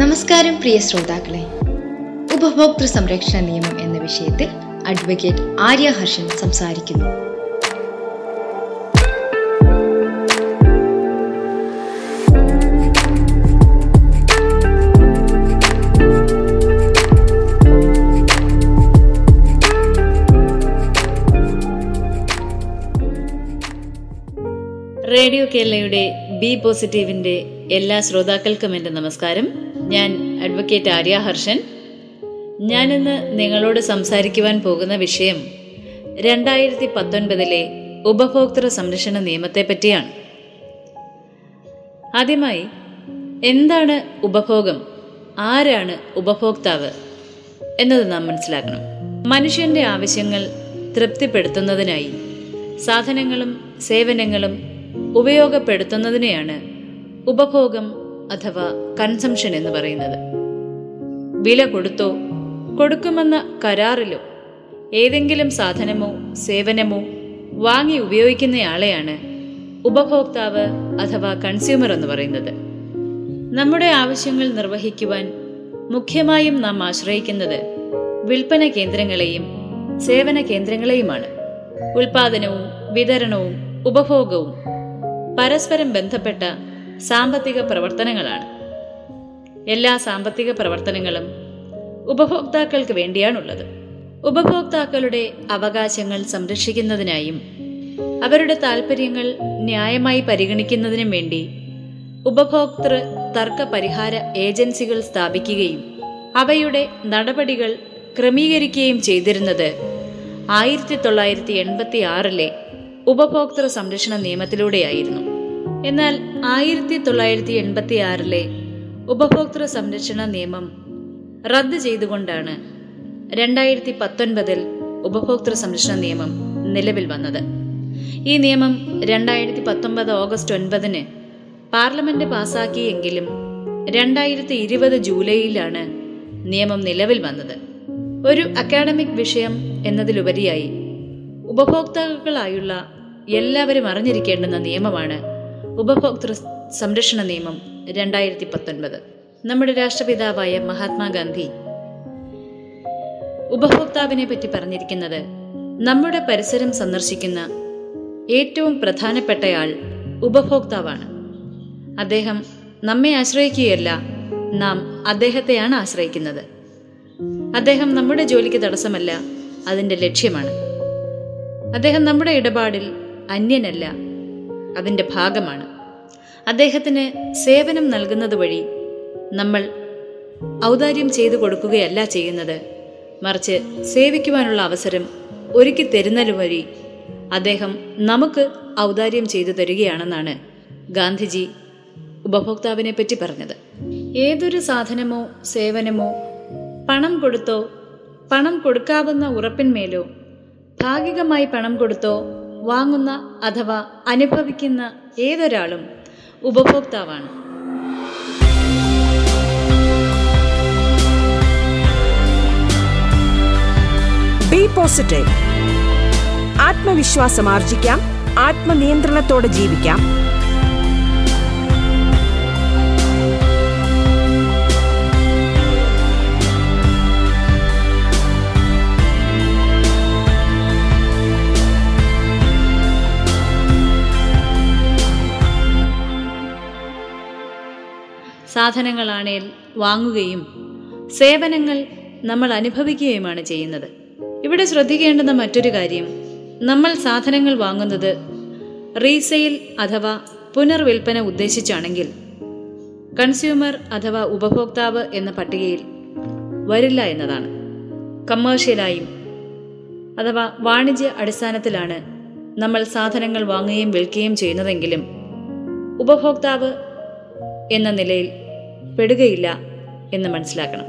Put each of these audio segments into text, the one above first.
നമസ്കാരം പ്രിയ ശ്രോതാക്കളെ. ഉപഭോക്തൃ സംരക്ഷണ നിയമം എന്ന വിഷയത്തിൽ അഡ്വക്കേറ്റ് ആര്യ ഹർഷൻ സംസാരിക്കുന്നു. റേഡിയോ കേരളയുടെ ബി പോസിറ്റീവിന്റെ എല്ലാ ശ്രോതാക്കൾക്കും എന്റെ നമസ്കാരം. ഞാൻ അഡ്വക്കേറ്റ് ആര്യ ഹർഷൻ. ഞാനിന്ന് നിങ്ങളോട് സംസാരിക്കുവാൻ പോകുന്ന വിഷയം രണ്ടായിരത്തി പത്തൊൻപതിലെ ഉപഭോക്തൃ സംരക്ഷണ നിയമത്തെ പറ്റിയാണ്. ആദ്യമായി എന്താണ് ഉപഭോഗം? ആരാണ് ഉപഭോക്താവ്? എന്നത് നാം മനസ്സിലാക്കണം. മനുഷ്യന്റെ ആവശ്യങ്ങൾ തൃപ്തിപ്പെടുത്തുന്നതിനായി സാധനങ്ങളും സേവനങ്ങളും ഉപയോഗപ്പെടുത്തുന്നതിനെയാണ് ഉപഭോഗം അഥവാ കൺസംഷൻ എന്ന് പറയുന്നത്. വില കൊടുത്തോ കൊടുക്കുമെന്ന കരാറിലോ ഏതെങ്കിലും സാധനമോ സേവനമോ വാങ്ങി ഉപയോഗിക്കുന്നയാളെയാണ് ഉപഭോക്താവ് അഥവാ കൺസ്യൂമർ എന്ന് പറയുന്നത്. നമ്മുടെ ആവശ്യങ്ങൾ നിർവഹിക്കുവാൻ മുഖ്യമായും നാം ആശ്രയിക്കുന്നത് വിൽപ്പന കേന്ദ്രങ്ങളെയും സേവന കേന്ദ്രങ്ങളെയുമാണ്. ഉൽപാദനവും വിതരണവും ഉപഭോഗവും പരസ്പരം ബന്ധപ്പെട്ട സാമ്പത്തിക പ്രവർത്തനങ്ങളാണ്. എല്ലാ സാമ്പത്തിക പ്രവർത്തനങ്ങളും ഉപഭോക്താക്കൾക്ക് വേണ്ടിയാണുള്ളത്. ഉപഭോക്താക്കളുടെ അവകാശങ്ങൾ സംരക്ഷിക്കുന്നതിനായും അവരുടെ താൽപ്പര്യങ്ങൾ ന്യായമായി പരിഗണിക്കുന്നതിനും വേണ്ടി ഉപഭോക്തൃ തർക്ക പരിഹാര ഏജൻസികൾ സ്ഥാപിക്കുകയും അവയുടെ നടപടികൾ ക്രമീകരിക്കുകയും ചെയ്തിരുന്നത് ആയിരത്തി തൊള്ളായിരത്തി എൺപത്തി ആറിലെ ഉപഭോക്തൃ സംരക്ഷണ നിയമത്തിലൂടെയായിരുന്നു. എന്നാൽ ആയിരത്തി തൊള്ളായിരത്തി എൺപത്തി ആറിലെ ഉപഭോക്തൃ സംരക്ഷണ നിയമം റദ്ദ് ചെയ്തുകൊണ്ടാണ് രണ്ടായിരത്തി പത്തൊൻപതിൽ ഉപഭോക്തൃ സംരക്ഷണ നിയമം നിലവിൽ വന്നത്. ഈ നിയമം രണ്ടായിരത്തി പത്തൊമ്പത് ഓഗസ്റ്റ് ഒൻപതിന് പാർലമെന്റ് പാസാക്കിയെങ്കിലും രണ്ടായിരത്തി ഇരുപത് ജൂലൈയിലാണ് നിയമം നിലവിൽ വന്നത്. ഒരു അക്കാഡമിക് വിഷയം എന്നതിലുപരിയായി ഉപഭോക്താക്കളായുള്ള എല്ലാവരും അറിഞ്ഞിരിക്കേണ്ടുന്ന നിയമമാണ് ഉപഭോക്തൃ സംരക്ഷണ നിയമം രണ്ടായിരത്തി പത്തൊൻപത് നമ്മുടെ രാഷ്ട്രപിതാവായ മഹാത്മാഗാന്ധി ഉപഭോക്താവിനെ പറ്റി പറഞ്ഞിരിക്കുന്നത് നമ്മുടെ പരിസരം സന്ദർശിക്കുന്ന ഏറ്റവും പ്രധാനപ്പെട്ടയാൾ ഉപഭോക്താവാണ്. അദ്ദേഹം നമ്മെ ആശ്രയിക്കുകയല്ല നാം അദ്ദേഹത്തെയാണ് ആശ്രയിക്കുന്നത്. അദ്ദേഹം നമ്മുടെ ജോലിക്ക് തടസ്സമല്ല അതിന്റെ ലക്ഷ്യമാണ്. അദ്ദേഹം നമ്മുടെ ഇടപാടിൽ അന്യനല്ല അതിന്റെ ഭാഗമാണ്. അദ്ദേഹത്തിന് സേവനം നൽകുന്നത് വഴി നമ്മൾ ഔദാര്യം ചെയ്തു കൊടുക്കുകയല്ല ചെയ്യുന്നത്. മറിച്ച് സേവിക്കുവാനുള്ള അവസരം ഒരുക്കി തരുന്നതിന് വഴി അദ്ദേഹം നമുക്ക് ഔദാര്യം ചെയ്തു തരികയാണെന്നാണ് ഗാന്ധിജി ഉപഭോക്താവിനെ പറ്റി പറഞ്ഞത്. ഏതൊരു സാധനമോ സേവനമോ പണം കൊടുത്തോ പണം കൊടുക്കാവുന്ന ഉറപ്പിന്മേലോ ഭാഗികമായി പണം കൊടുത്തോ വാങ്ങുന്ന അഥവാ അനുഭവിക്കുന്ന ഏതൊരാളും ഉപഭോക്താവാണ്. ബി പോസിറ്റീവ് ആത്മവിശ്വാസം ആർജിക്കാം. ആത്മനിയന്ത്രണത്തോടെ ജീവിക്കാം. സാധനങ്ങളാണേൽ വാങ്ങുകയും സേവനങ്ങൾ നമ്മൾ അനുഭവിക്കുകയുമാണ് ചെയ്യുന്നത്. ഇവിടെ ശ്രദ്ധിക്കേണ്ടുന്ന മറ്റൊരു കാര്യം നമ്മൾ സാധനങ്ങൾ വാങ്ങുന്നത് റീസെയിൽ അഥവാ പുനർവിൽപ്പന ഉദ്ദേശിച്ചാണെങ്കിൽ കൺസ്യൂമർ അഥവാ ഉപഭോക്താവ് എന്ന പട്ടികയിൽ വരില്ല എന്നതാണ്. കമേഴ്ഷ്യലായും അഥവാ വാണിജ്യ അടിസ്ഥാനത്തിലാണ് നമ്മൾ സാധനങ്ങൾ വാങ്ങുകയും വിൽക്കുകയും ചെയ്യുന്നതെങ്കിലും ഉപഭോക്താവ് എന്ന നിലയിൽ പെടുകയില്ല എന്ന് മനസ്സിലാക്കണം.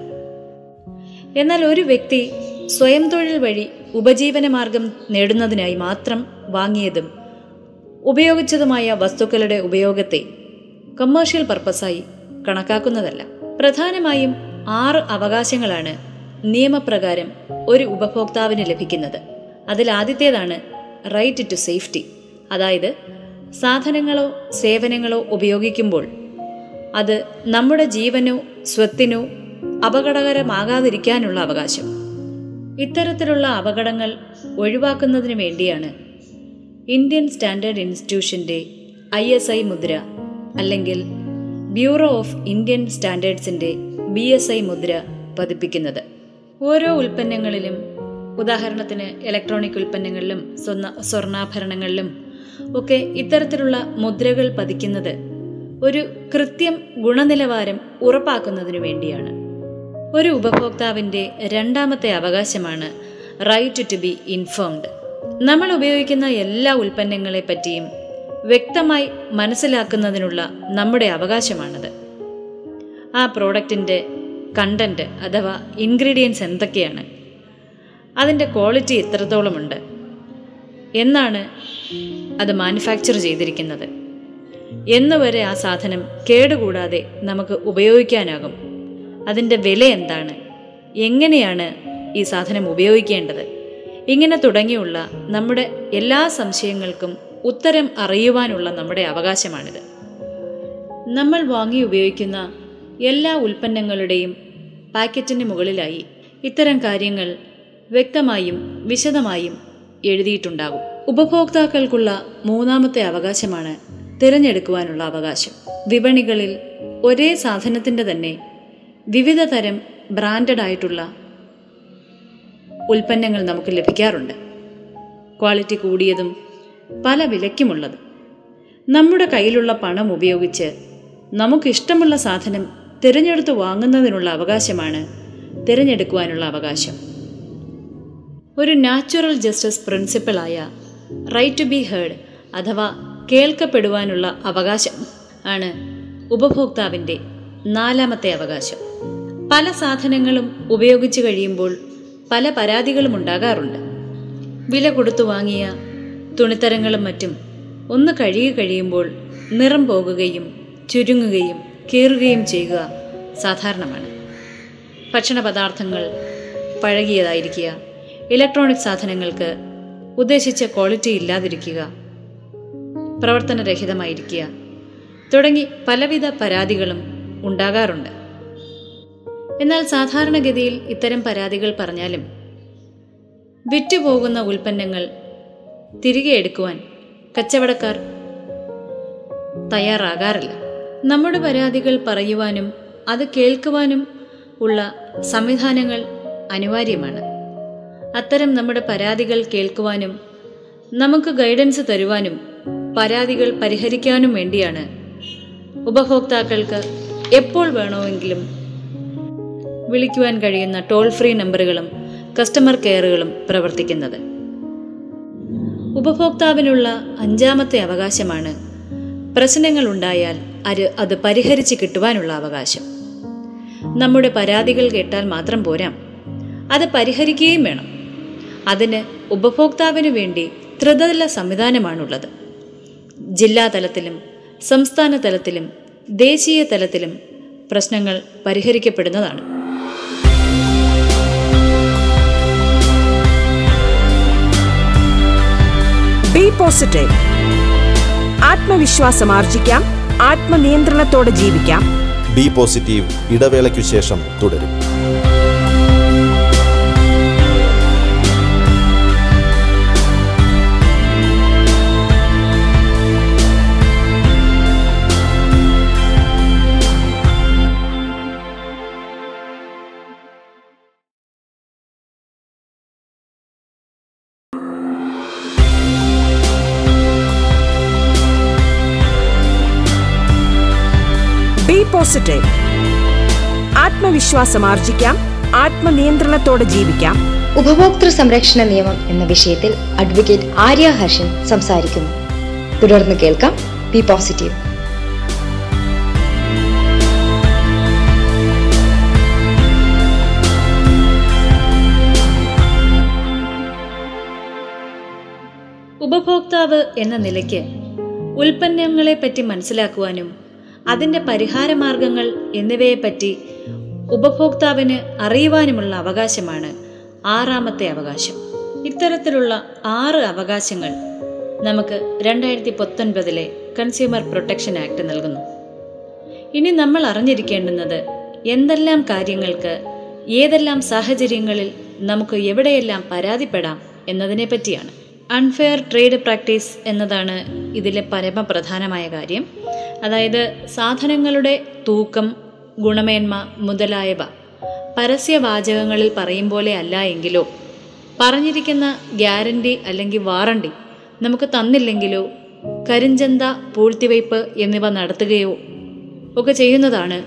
എന്നാൽ ഒരു വ്യക്തി സ്വയം തൊഴിൽ വഴി ഉപജീവനമാർഗം നേടുന്നതിനായി മാത്രം വാങ്ങിയതും ഉപയോഗിച്ചതുമായ വസ്തുക്കളുടെ ഉപയോഗത്തെ കമേഴ്ഷ്യൽ പർപ്പസായി കണക്കാക്കുന്നതല്ല. പ്രധാനമായും ആറ് അവകാശങ്ങളാണ് നിയമപ്രകാരം ഒരു ഉപഭോക്താവിന് ലഭിക്കുന്നത്. അതിൽ ആദ്യത്തേതാണ് റൈറ്റ് ടു സേഫ്റ്റി അതായത് സാധനങ്ങളോ സേവനങ്ങളോ ഉപയോഗിക്കുമ്പോൾ അത് നമ്മുടെ ജീവനോ സ്വത്തിനോ അപകടകരമാകാതിരിക്കാനുള്ള അവകാശം. ഇത്തരത്തിലുള്ള അപകടങ്ങൾ ഒഴിവാക്കുന്നതിന് വേണ്ടിയാണ് ഇന്ത്യൻ സ്റ്റാൻഡേർഡ് ഇൻസ്റ്റിറ്റ്യൂഷന്റെ ഐ എസ് ഐ മുദ്ര അല്ലെങ്കിൽ ബ്യൂറോ ഓഫ് ഇന്ത്യൻ സ്റ്റാൻഡേർഡ്സിന്റെ ബി എസ് ഐ മുദ്ര പതിപ്പിക്കുന്നത്. ഓരോ ഉൽപ്പന്നങ്ങളിലും ഉദാഹരണത്തിന് ഇലക്ട്രോണിക് ഉൽപ്പന്നങ്ങളിലും സ്വർണ സ്വർണാഭരണങ്ങളിലും ഒക്കെ ഇത്തരത്തിലുള്ള മുദ്രകൾ പതിക്കുന്നത് ഒരു കൃത്യം ഗുണനിലവാരം ഉറപ്പാക്കുന്നതിനു വേണ്ടിയാണ്. ഒരു ഉപഭോക്താവിന്റെ രണ്ടാമത്തെ അവകാശമാണ് റൈറ്റ് ടു ബി ഇൻഫോംഡ് നമ്മൾ ഉപയോഗിക്കുന്ന എല്ലാ ഉൽപ്പന്നങ്ങളെ പറ്റിയും വ്യക്തമായി മനസ്സിലാക്കുന്നതിനുള്ള നമ്മുടെ അവകാശമാണത്. ആ പ്രോഡക്റ്റിന്റെ കണ്ടന്റ് അഥവാ ഇൻഗ്രീഡിയൻസ് എന്തൊക്കെയാണ്? അതിന്റെ ക്വാളിറ്റി എത്രത്തോളമുണ്ട്? എന്നാണ് അത് മാനുഫാക്ചർ ചെയ്തിരിക്കുന്നത്. എന്നുവരെ ആ സാധനം കേടുകൂടാതെ നമുക്ക് ഉപയോഗിക്കാനാകും. അതിന്റെ വില എന്താണ്? എങ്ങനെയാണ് ഈ സാധനം ഉപയോഗിക്കേണ്ടത്? ഇങ്ങനെ തുടങ്ങിയുള്ള നമ്മുടെ എല്ലാ സംശയങ്ങൾക്കും ഉത്തരം അറിയുവാനുള്ള നമ്മുടെ അവകാശമാണിത്. നമ്മൾ വാങ്ങി ഉപയോഗിക്കുന്ന എല്ലാ ഉൽപ്പന്നങ്ങളുടെയും പാക്കറ്റിന് മുകളിലായി ഇത്തരം കാര്യങ്ങൾ വ്യക്തമായും വിശദമായും എഴുതിയിട്ടുണ്ടാകും. ഉപഭോക്താക്കൾക്കുള്ള മൂന്നാമത്തെ അവകാശമാണ് തിരഞ്ഞെടുക്കുവാനുള്ള അവകാശം. വിപണികളിൽ ഒരേ സാധനത്തിന്റെ തന്നെ വിവിധ തരം ബ്രാൻഡഡ് ആയിട്ടുള്ള ഉൽപ്പന്നങ്ങൾ നമുക്ക് ലഭിക്കാറുണ്ട്. ക്വാളിറ്റി കൂടിയതും പല വിലയ്ക്കുമുള്ളത്. നമ്മുടെ കയ്യിലുള്ള പണം ഉപയോഗിച്ച് നമുക്കിഷ്ടമുള്ള സാധനം തിരഞ്ഞെടുത്ത് വാങ്ങുന്നതിനുള്ള അവകാശമാണ് തിരഞ്ഞെടുക്കുവാനുള്ള അവകാശം. ഒരു നാച്ചുറൽ ജസ്റ്റിസ് പ്രിൻസിപ്പിളായ റൈറ്റ് ടു ബി ഹേർഡ് അഥവാ കേൾക്കപ്പെടുവാനുള്ള അവകാശം ആണ് ഉപഭോക്താവിന്റെ നാലാമത്തെ അവകാശം. പല സാധനങ്ങളും ഉപയോഗിച്ചു കഴിയുമ്പോൾ പല പരാതികളും ഉണ്ടാകാറുണ്ട്. വില കൊടുത്തു വാങ്ങിയ തുണിത്തരങ്ങളും മറ്റും ഒന്ന് കഴുകി കഴിയുമ്പോൾ നിറം പോകുകയും ചുരുങ്ങുകയും കീറുകയും ചെയ്യുക സാധാരണമാണ്. ഭക്ഷണ പദാർത്ഥങ്ങൾ പഴകിയതായിരിക്കുക ഇലക്ട്രോണിക് സാധനങ്ങൾക്ക് ഉദ്ദേശിച്ച ക്വാളിറ്റി ഇല്ലാതിരിക്കുക പ്രവർത്തനരഹിതമായിരിക്കുക. തുടങ്ങി പലവിധ പരാതികളും ഉണ്ടാകാറുണ്ട്. എന്നാൽ സാധാരണഗതിയിൽ ഇത്തരം പരാതികൾ പറഞ്ഞാലും വിറ്റുപോകുന്ന ഉൽപ്പന്നങ്ങൾ തിരികെ എടുക്കുവാൻ കച്ചവടക്കാർ തയ്യാറാകാറില്ല. നമ്മുടെ പരാതികൾ പറയുവാനും അത് കേൾക്കുവാനും ഉള്ള സംവിധാനങ്ങൾ അനിവാര്യമാണ്. അത്തരം നമ്മുടെ പരാതികൾ കേൾക്കുവാനും നമുക്ക് ഗൈഡൻസ് തരുവാനും പരാതികൾ പരിഹരിക്കാനും വേണ്ടിയാണ്. ഉപഭോക്താക്കൾക്ക് എപ്പോൾ വേണമെങ്കിലും വിളിക്കുവാൻ കഴിയുന്ന ടോൾ ഫ്രീ നമ്പറുകളും കസ്റ്റമർ കെയറുകളും പ്രവർത്തിക്കുന്നത്. ഉപഭോക്താവിനുള്ള അഞ്ചാമത്തെ അവകാശമാണ് പ്രശ്നങ്ങൾ ഉണ്ടായാൽ അത് അത് പരിഹരിച്ച് കിട്ടുവാനുള്ള അവകാശം. നമ്മുടെ പരാതികൾ കേട്ടാൽ മാത്രം പോരാ. അത് പരിഹരിക്കുകയും വേണം. അതിന് ഉപഭോക്താവിന് വേണ്ടി ത്രിതല സംവിധാനമാണുള്ളത്. ജില്ലാ തലത്തിലും സംസ്ഥാന തലത്തിലും ദേശീയ തലത്തിലും പ്രശ്നങ്ങൾ പരിഹരിക്കപ്പെടുന്നതാണ്. ബി പോസിറ്റീവ് ആത്മവിശ്വാസം ആർജിക്കാം ആത്മനിയന്ത്രണത്തോടെ ജീവിക്കാം. ബി പോസിറ്റീവ് ഇടവേളയ്ക്കു ശേഷം തുടരും. വികസിക്കട്ടെ ആത്മവിശ്വാസം ആർജിക്കാം ആത്മനിയന്ത്രണത്തോടെ ജീവിക്കാം. ഉപഭോക്തൃ സംരക്ഷണ നിയമം എന്ന വിഷയത്തിൽ അഡ്വക്കേറ്റ് ആര്യ ഹർഷൻ സംസാരിക്കുന്നു. തുടർന്ന് കേൾക്കാം ബി പോസിറ്റീവ്. ഉപഭോക്താവ് എന്ന നിലയ്ക്ക് ഉൽപ്പന്നങ്ങളെപ്പറ്റി മനസ്സിലാക്കുവാനും അതിന്റെ പരിഹാരമാർഗങ്ങൾ എന്നിവയെപ്പറ്റി ഉപഭോക്താവിന് അറിയുവാനുമുള്ള അവകാശമാണ് ആറാമത്തെ അവകാശം. ഇത്തരത്തിലുള്ള ആറ് അവകാശങ്ങൾ നമുക്ക് രണ്ടായിരത്തി പത്തൊൻപതിലെ കൺസ്യൂമർ പ്രൊട്ടക്ഷൻ ആക്ട് നൽകുന്നു. ഇനി നമ്മൾ അറിഞ്ഞിരിക്കേണ്ടുന്നത് എന്തെല്ലാം കാര്യങ്ങൾക്ക് ഏതെല്ലാം സാഹചര്യങ്ങളിൽ നമുക്ക് എവിടെയെല്ലാം പരാതിപ്പെടാം എന്നതിനെ പറ്റിയാണ്. അൺഫെയർ ട്രേഡ് പ്രാക്ടീസ് എന്നതാണ് ഇതിലെ പരമപ്രധാനമായ കാര്യം. അതായത് സാധനങ്ങളുടെ തൂക്കം ഗുണമേന്മ മുതലായവ പരസ്യവാചകങ്ങളിൽ പറയും പോലെ അല്ല എങ്കിലോ പറഞ്ഞിരിക്കുന്ന ഗ്യാരണ്ടി അല്ലെങ്കിൽ വാറണ്ടി നമുക്ക് തന്നില്ലെങ്കിലോ കരിഞ്ചന്ത പൂഴ്ത്തിവയ്പ് എന്നിവ നടത്തുകയോ ഒക്കെ ചെയ്യുന്നതാണ്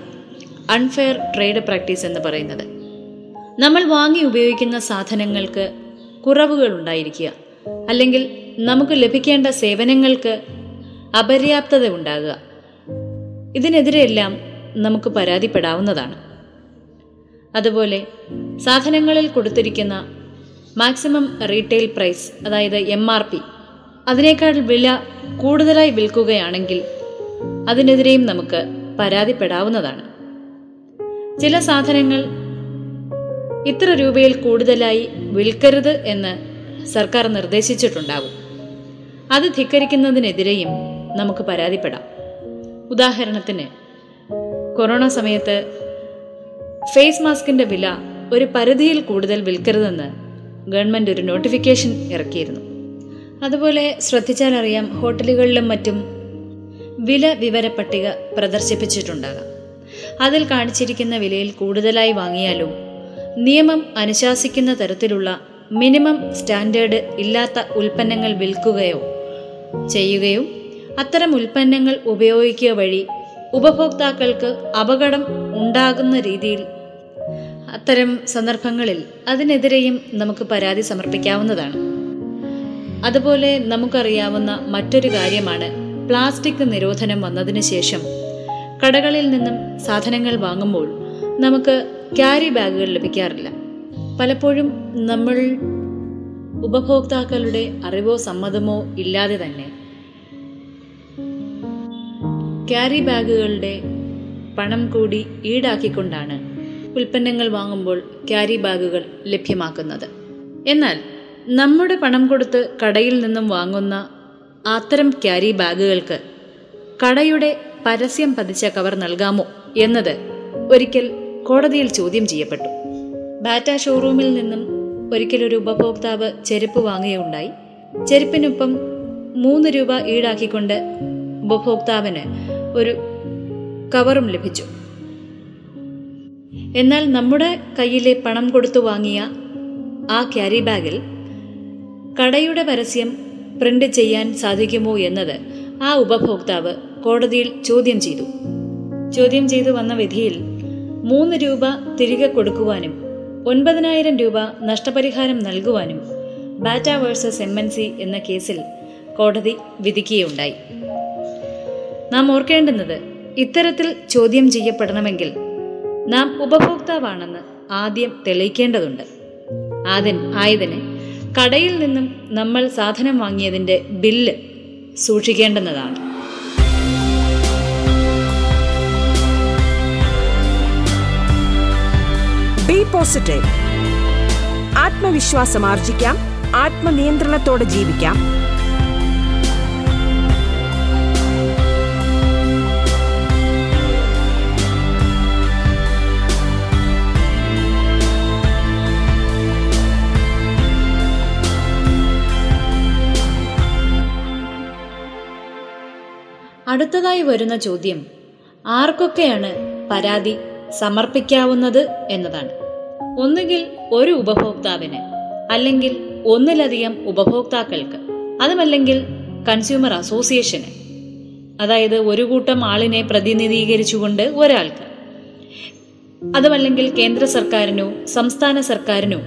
അൺഫെയർ ട്രേഡ് പ്രാക്ടീസ് എന്ന് പറയുന്നത്. നമ്മൾ വാങ്ങി ഉപയോഗിക്കുന്ന സാധനങ്ങൾക്ക് കുറവുകൾ ഉണ്ടായിരിക്കുക. അല്ലെങ്കിൽ നമുക്ക് ലഭിക്കേണ്ട സേവനങ്ങൾക്ക് അപര്യാപ്തത ഉണ്ടാകുക. ഇതിനെതിരെയെല്ലാം നമുക്ക് പരാതിപ്പെടാവുന്നതാണ്. അതുപോലെ സാധനങ്ങളിൽ കൊടുത്തിരിക്കുന്ന മാക്സിമം റീറ്റെയിൽ പ്രൈസ് അതായത് എം ആർ പി അതിനേക്കാൾ വില കൂടുതലായി വിൽക്കുകയാണെങ്കിൽ അതിനെതിരെയും നമുക്ക് പരാതിപ്പെടാവുന്നതാണ്. ചില സാധനങ്ങൾ ഇത്ര രൂപയിൽ കൂടുതലായി വിൽക്കരുത് എന്ന് സർക്കാർ നിർദ്ദേശിച്ചിട്ടുണ്ടാകും. അത് ധിക്കരിക്കുന്നതിനെതിരെയും നമുക്ക് പരാതിപ്പെടാം. ഉദാഹരണത്തിന് കൊറോണ സമയത്ത് ഫേസ് മാസ്കിന്റെ വില ഒരു പരിധിയിൽ കൂടുതൽ വിൽക്കരുതെന്ന് ഗവൺമെന്റ് ഒരു നോട്ടിഫിക്കേഷൻ ഇറക്കിയിരുന്നു. അതുപോലെ ശ്രദ്ധിച്ചാൽ അറിയാം ഹോട്ടലുകളിലും മറ്റും വില വിവര പട്ടിക പ്രദർശിപ്പിച്ചിട്ടുണ്ടാകാം. അതിൽ കാണിച്ചിരിക്കുന്ന വിലയിൽ കൂടുതലായി വാങ്ങിയാലും നിയമം അനുശാസിക്കുന്ന തരത്തിലുള്ള മിനിമം സ്റ്റാൻഡേർഡ് ഇല്ലാത്ത ഉൽപ്പന്നങ്ങൾ വിൽക്കുകയോ ചെയ്യുകയും അത്തരം ഉൽപ്പന്നങ്ങൾ ഉപയോഗിക്കുക വഴി ഉപഭോക്താക്കൾക്ക് അപകടം ഉണ്ടാകുന്ന രീതിയിൽ അത്തരം സന്ദർഭങ്ങളിൽ അതിനെതിരെയും നമുക്ക് പരാതി സമർപ്പിക്കാവുന്നതാണ്. അതുപോലെ നമുക്കറിയാവുന്ന മറ്റൊരു കാര്യമാണ് പ്ലാസ്റ്റിക് നിരോധനം വന്നതിന് ശേഷം കടകളിൽ നിന്നും സാധനങ്ങൾ വാങ്ങുമ്പോൾ നമുക്ക് ക്യാരി ബാഗുകൾ ലഭിക്കാറില്ല. പലപ്പോഴും നമ്മൾ ഉപഭോക്താക്കളുടെ അറിവോ സമ്മതമോ ഇല്ലാതെ തന്നെ ക്യാരി ബാഗുകളുടെ പണം കൂടി ഈടാക്കിക്കൊണ്ടാണ് ഉൽപ്പന്നങ്ങൾ വാങ്ങുമ്പോൾ ക്യാരി ബാഗുകൾ ലഭ്യമാക്കുന്നത്. എന്നാൽ നമ്മുടെ പണം കൊടുത്ത് കടയിൽ നിന്നും വാങ്ങുന്ന അത്തരം ക്യാരി ബാഗുകൾക്ക് കടയുടെ പരസ്യം പതിച്ച കവർ നൽകാമോ എന്നത് ഒരിക്കൽ കോടതിയിൽ ചോദ്യം ചെയ്യപ്പെട്ടു. ബാറ്റ ഷോറൂമിൽ നിന്നും ഒരിക്കലൊരു ഉപഭോക്താവ് ചെരുപ്പ് വാങ്ങുകയുണ്ടായി. ചെരുപ്പിനൊപ്പം മൂന്ന് രൂപ ഈടാക്കിക്കൊണ്ട് ഉപഭോക്താവിന് ഒരു കവറും ലഭിച്ചു. എന്നാൽ നമ്മുടെ കയ്യിലെ പണം കൊടുത്തു വാങ്ങിയ ആ ക്യാരി ബാഗിൽ കടയുടെ പരസ്യം പ്രിന്റ് ചെയ്യാൻ സാധിക്കുമോ എന്നത് ആ ഉപഭോക്താവ് കോടതിയിൽ ചോദ്യം ചെയ്തു. ചോദ്യം ചെയ്തു വന്ന വിധിയിൽ മൂന്ന് രൂപ തിരികെ കൊടുക്കുവാനും ഒൻപതിനായിരം രൂപ നഷ്ടപരിഹാരം നൽകുവാനും ബാറ്റ വേഴ്സസ് എം എന്ന കേസിൽ കോടതി വിധിക്കുകയുണ്ടായി. നാം ഓർക്കേണ്ടുന്നത് ഇത്തരത്തിൽ ചോദ്യം ചെയ്യപ്പെടണമെങ്കിൽ നാം ഉപഭോക്താവാണെന്ന് ആദ്യം തെളിയിക്കേണ്ടതുണ്ട്. ആദ്യം ആയതിന് കടയിൽ നിന്നും നമ്മൾ സാധനം വാങ്ങിയതിന്റെ ബില്ല് സൂക്ഷിക്കേണ്ടുന്നതാണ്. ബി പോസിറ്റീവ് ആത്മവിശ്വാസം ആർജിക്കാം. ആത്മനിയന്ത്രണത്തോടെ ജീവിക്കാം. അടുത്തതായി വരുന്ന ചോദ്യം ആർക്കൊക്കെയാണ് പരാതി സമർപ്പിക്കാവുന്നത് എന്നതാണ്. ഒന്നുകിൽ ഒരു ഉപഭോക്താവിന് അല്ലെങ്കിൽ ഒന്നിലധികം ഉപഭോക്താക്കൾക്ക് അതുമല്ലെങ്കിൽ കൺസ്യൂമർ അസോസിയേഷന് അതായത് ഒരു കൂട്ടം ആളിനെ പ്രതിനിധീകരിച്ചുകൊണ്ട് ഒരാൾക്ക് അതുമല്ലെങ്കിൽ കേന്ദ്ര സർക്കാരിനോ സംസ്ഥാന സർക്കാരിനോ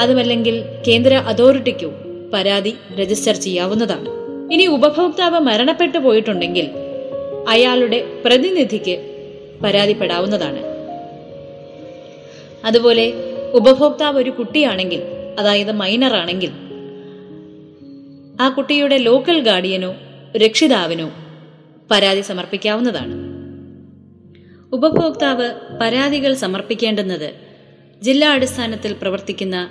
അതുമല്ലെങ്കിൽ കേന്ദ്ര അതോറിറ്റിക്കോ പരാതി രജിസ്റ്റർ ചെയ്യാവുന്നതാണ്. ഇനി ഉപഭോക്താവ് മരണപ്പെട്ടു പോയിട്ടുണ്ടെങ്കിൽ അയാളുടെ പ്രതിനിധിക്ക് പരാതിപ്പെടാവുന്നതാണ്. അതുപോലെ ഉപഭോക്താവ് ഒരു കുട്ടിയാണെങ്കിൽ അതായത് മൈനർ ആണെങ്കിൽ ആ കുട്ടിയുടെ ലോക്കൽ ഗാർഡിയനോ രക്ഷിതാവിനോ പരാതി സമർപ്പിക്കാവുന്നതാണ്. ഉപഭോക്താവ് പരാതികൾ സമർപ്പിക്കേണ്ടുന്നത് ജില്ലാ അടിസ്ഥാനത്തിൽ പ്രവർത്തിക്കുന്ന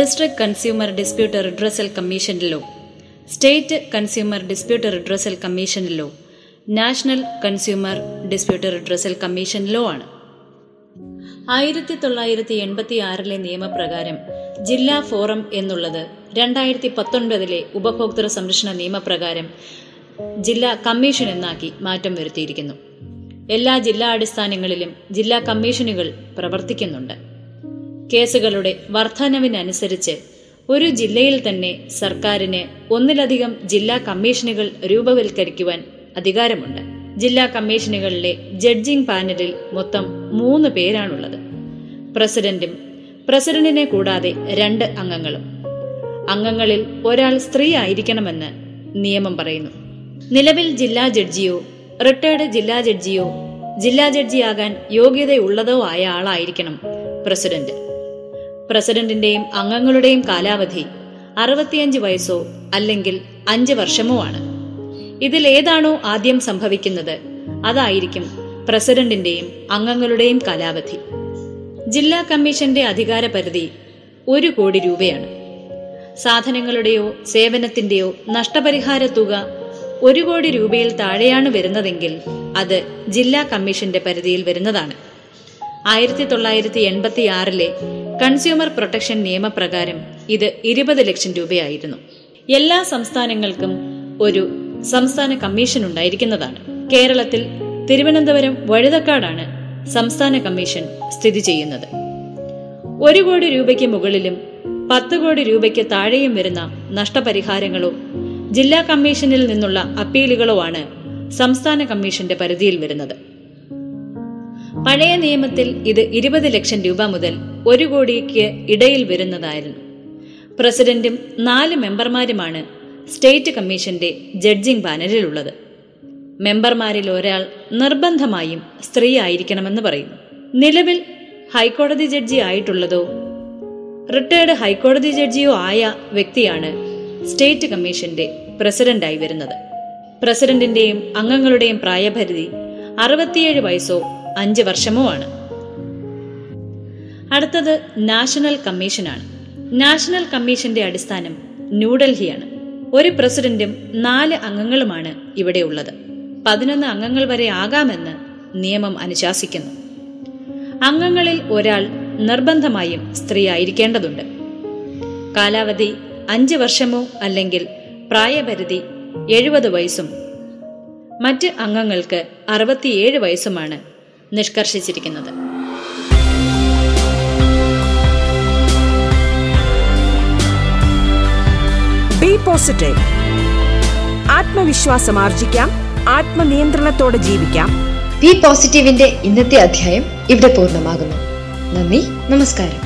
ഡിസ്ട്രിക്ട് കൺസ്യൂമർ ഡിസ്പ്യൂട്ട് റിഡ്രസൽ കമ്മീഷനിലോ state consumer dispute redressal കമ്മീഷനിലോ national consumer dispute redressal commission law ആണ്. ആയിരത്തി തൊള്ളായിരത്തി എൺപത്തി ആറിലെ നിയമപ്രകാരം ജില്ലാ ഫോറം എന്നുള്ളത് രണ്ടായിരത്തി പത്തൊൻപതിലെ ഉപഭോക്തൃ സംരക്ഷണ നിയമപ്രകാരം ജില്ലാ കമ്മീഷൻ എന്നാക്കി മാറ്റം വരുത്തിയിരിക്കുന്നു. എല്ലാ ജില്ലാ അടിസ്ഥാനങ്ങളിലും ജില്ലാ കമ്മീഷനുകൾ പ്രവർത്തിക്കുന്നുണ്ട്. കേസുകളുടെ വർധനവിനനുസരിച്ച് ഒരു ജില്ലയിൽ തന്നെ സർക്കാരിന് ഒന്നിലധികം ജില്ലാ കമ്മീഷനുകൾ രൂപവൽക്കരിക്കുവാൻ അധികാരമുണ്ട്. ജില്ലാ കമ്മീഷനുകളിലെ ജഡ്ജിംഗ് പാനലിൽ മൊത്തം മൂന്ന് പേരാണുള്ളത്. പ്രസിഡന്റും പ്രസിഡന്റിനെ കൂടാതെ രണ്ട് അംഗങ്ങളും. അംഗങ്ങളിൽ ഒരാൾ സ്ത്രീ ആയിരിക്കണമെന്ന് നിയമം പറയുന്നു. നിലവിൽ ജില്ലാ ജഡ്ജിയോ റിട്ടയർഡ് ജില്ലാ ജഡ്ജിയോ ജില്ലാ ജഡ്ജിയാകാൻ യോഗ്യതയുള്ളതോ ആയ ആളായിരിക്കണം പ്രസിഡന്റ്. പ്രസിഡന്റിന്റെയും അംഗങ്ങളുടെയും കാലാവധി അറുപത്തിയഞ്ച് വയസ്സോ അല്ലെങ്കിൽ അഞ്ച് വർഷമോ ആണ്. ഇതിൽ ഏതാണോ ആദ്യം സംഭവിക്കുന്നത്? അതായിരിക്കും പ്രസിഡന്റിന്റെയും അംഗങ്ങളുടെയും കാലാവധി. ജില്ലാ കമ്മീഷന്റെ അധികാരപരിധി ഒരു കോടി രൂപയാണ്. സാധനങ്ങളുടെയോ സേവനത്തിന്റെയോ നഷ്ടപരിഹാര തുക ഒരു കോടി രൂപയിൽ താഴെയാണ് വരുന്നതെങ്കിൽ അത് ജില്ലാ കമ്മീഷന്റെ പരിധിയിൽ വരുന്നതാണ്. ആയിരത്തി തൊള്ളായിരത്തി എൺപത്തി ആറിലെ കൺസ്യൂമർ പ്രൊട്ടക്ഷൻ നിയമപ്രകാരം ഇത് ഇരുപത് ലക്ഷം രൂപയായിരുന്നു. എല്ലാ സംസ്ഥാനങ്ങൾക്കും ഒരു സംസ്ഥാന കമ്മീഷൻ ഉണ്ടായിരിക്കുന്നതാണ്. കേരളത്തിൽ തിരുവനന്തപുരം വഴുതക്കാടാണ് സംസ്ഥാന കമ്മീഷൻ സ്ഥിതി ചെയ്യുന്നത്. ഒരു കോടി രൂപയ്ക്ക് മുകളിലും പത്ത് കോടി രൂപയ്ക്ക് താഴെയും വരുന്ന നഷ്ടപരിഹാരങ്ങളോ ജില്ലാ കമ്മീഷനിൽ നിന്നുള്ള അപ്പീലുകളോ ആണ് സംസ്ഥാന കമ്മീഷന്റെ പരിധിയിൽ വരുന്നത്. പഴയ നിയമത്തിൽ ഇത് ഇരുപത് ലക്ഷം രൂപ മുതൽ ഒരു കോടിക്ക് ഇടയിൽ വരുന്നതായിരുന്നു. പ്രസിഡന്റും നാല് മെമ്പർമാരുമാണ് സ്റ്റേറ്റ് കമ്മീഷന്റെ ജഡ്ജിംഗ് പാനലിലുള്ളത്. മെമ്പർമാരിൽ ഒരാൾ നിർബന്ധമായും സ്ത്രീ ആയിരിക്കണമെന്ന് പറയുന്നു. നിലവിൽ ഹൈക്കോടതി ജഡ്ജി ആയിട്ടുള്ളതോ റിട്ടയർഡ് ഹൈക്കോടതി ജഡ്ജിയോ ആയ വ്യക്തിയാണ് സ്റ്റേറ്റ് കമ്മീഷന്റെ പ്രസിഡന്റായി വരുന്നത്. പ്രസിഡന്റിന്റെയും അംഗങ്ങളുടെയും പ്രായപരിധി അറുപത്തിയേഴ് വയസ്സോ അഞ്ച് വർഷമോ ആണ്. അടുത്തത് നാഷണൽ കമ്മീഷനാണ്. നാഷണൽ കമ്മീഷന്റെ അടിസ്ഥാനം ന്യൂഡൽഹിയാണ്. ഒരു പ്രസിഡന്റും നാല് അംഗങ്ങളുമാണ് ഇവിടെ ഉള്ളത്. പതിനൊന്ന് അംഗങ്ങൾ വരെ ആകാമെന്ന് നിയമം അനുശാസിക്കുന്നു. അംഗങ്ങളിൽ ഒരാൾ നിർബന്ധമായും സ്ത്രീ ആയിരിക്കേണ്ടതുണ്ട് കാലാവധി അഞ്ച് വർഷമോ അല്ലെങ്കിൽ പ്രായപരിധി എഴുപത് വയസ്സും മറ്റ് അംഗങ്ങൾക്ക് അറുപത്തിയേഴ് വയസ്സുമാണ് നിഷ്കർഷിച്ചിരിക്കുന്നത്. പോസിറ്റീവ് ആത്മവിശ്വാസം ആർജിക്കാം ആത്മനിയന്ത്രണത്തോടെ ജീവിക്കാം. ബി പോസിറ്റീവിന്റെ ഇന്നത്തെ അധ്യായം ഇവിടെ പൂർണമാകുന്നു. നന്ദി നമസ്കാരം.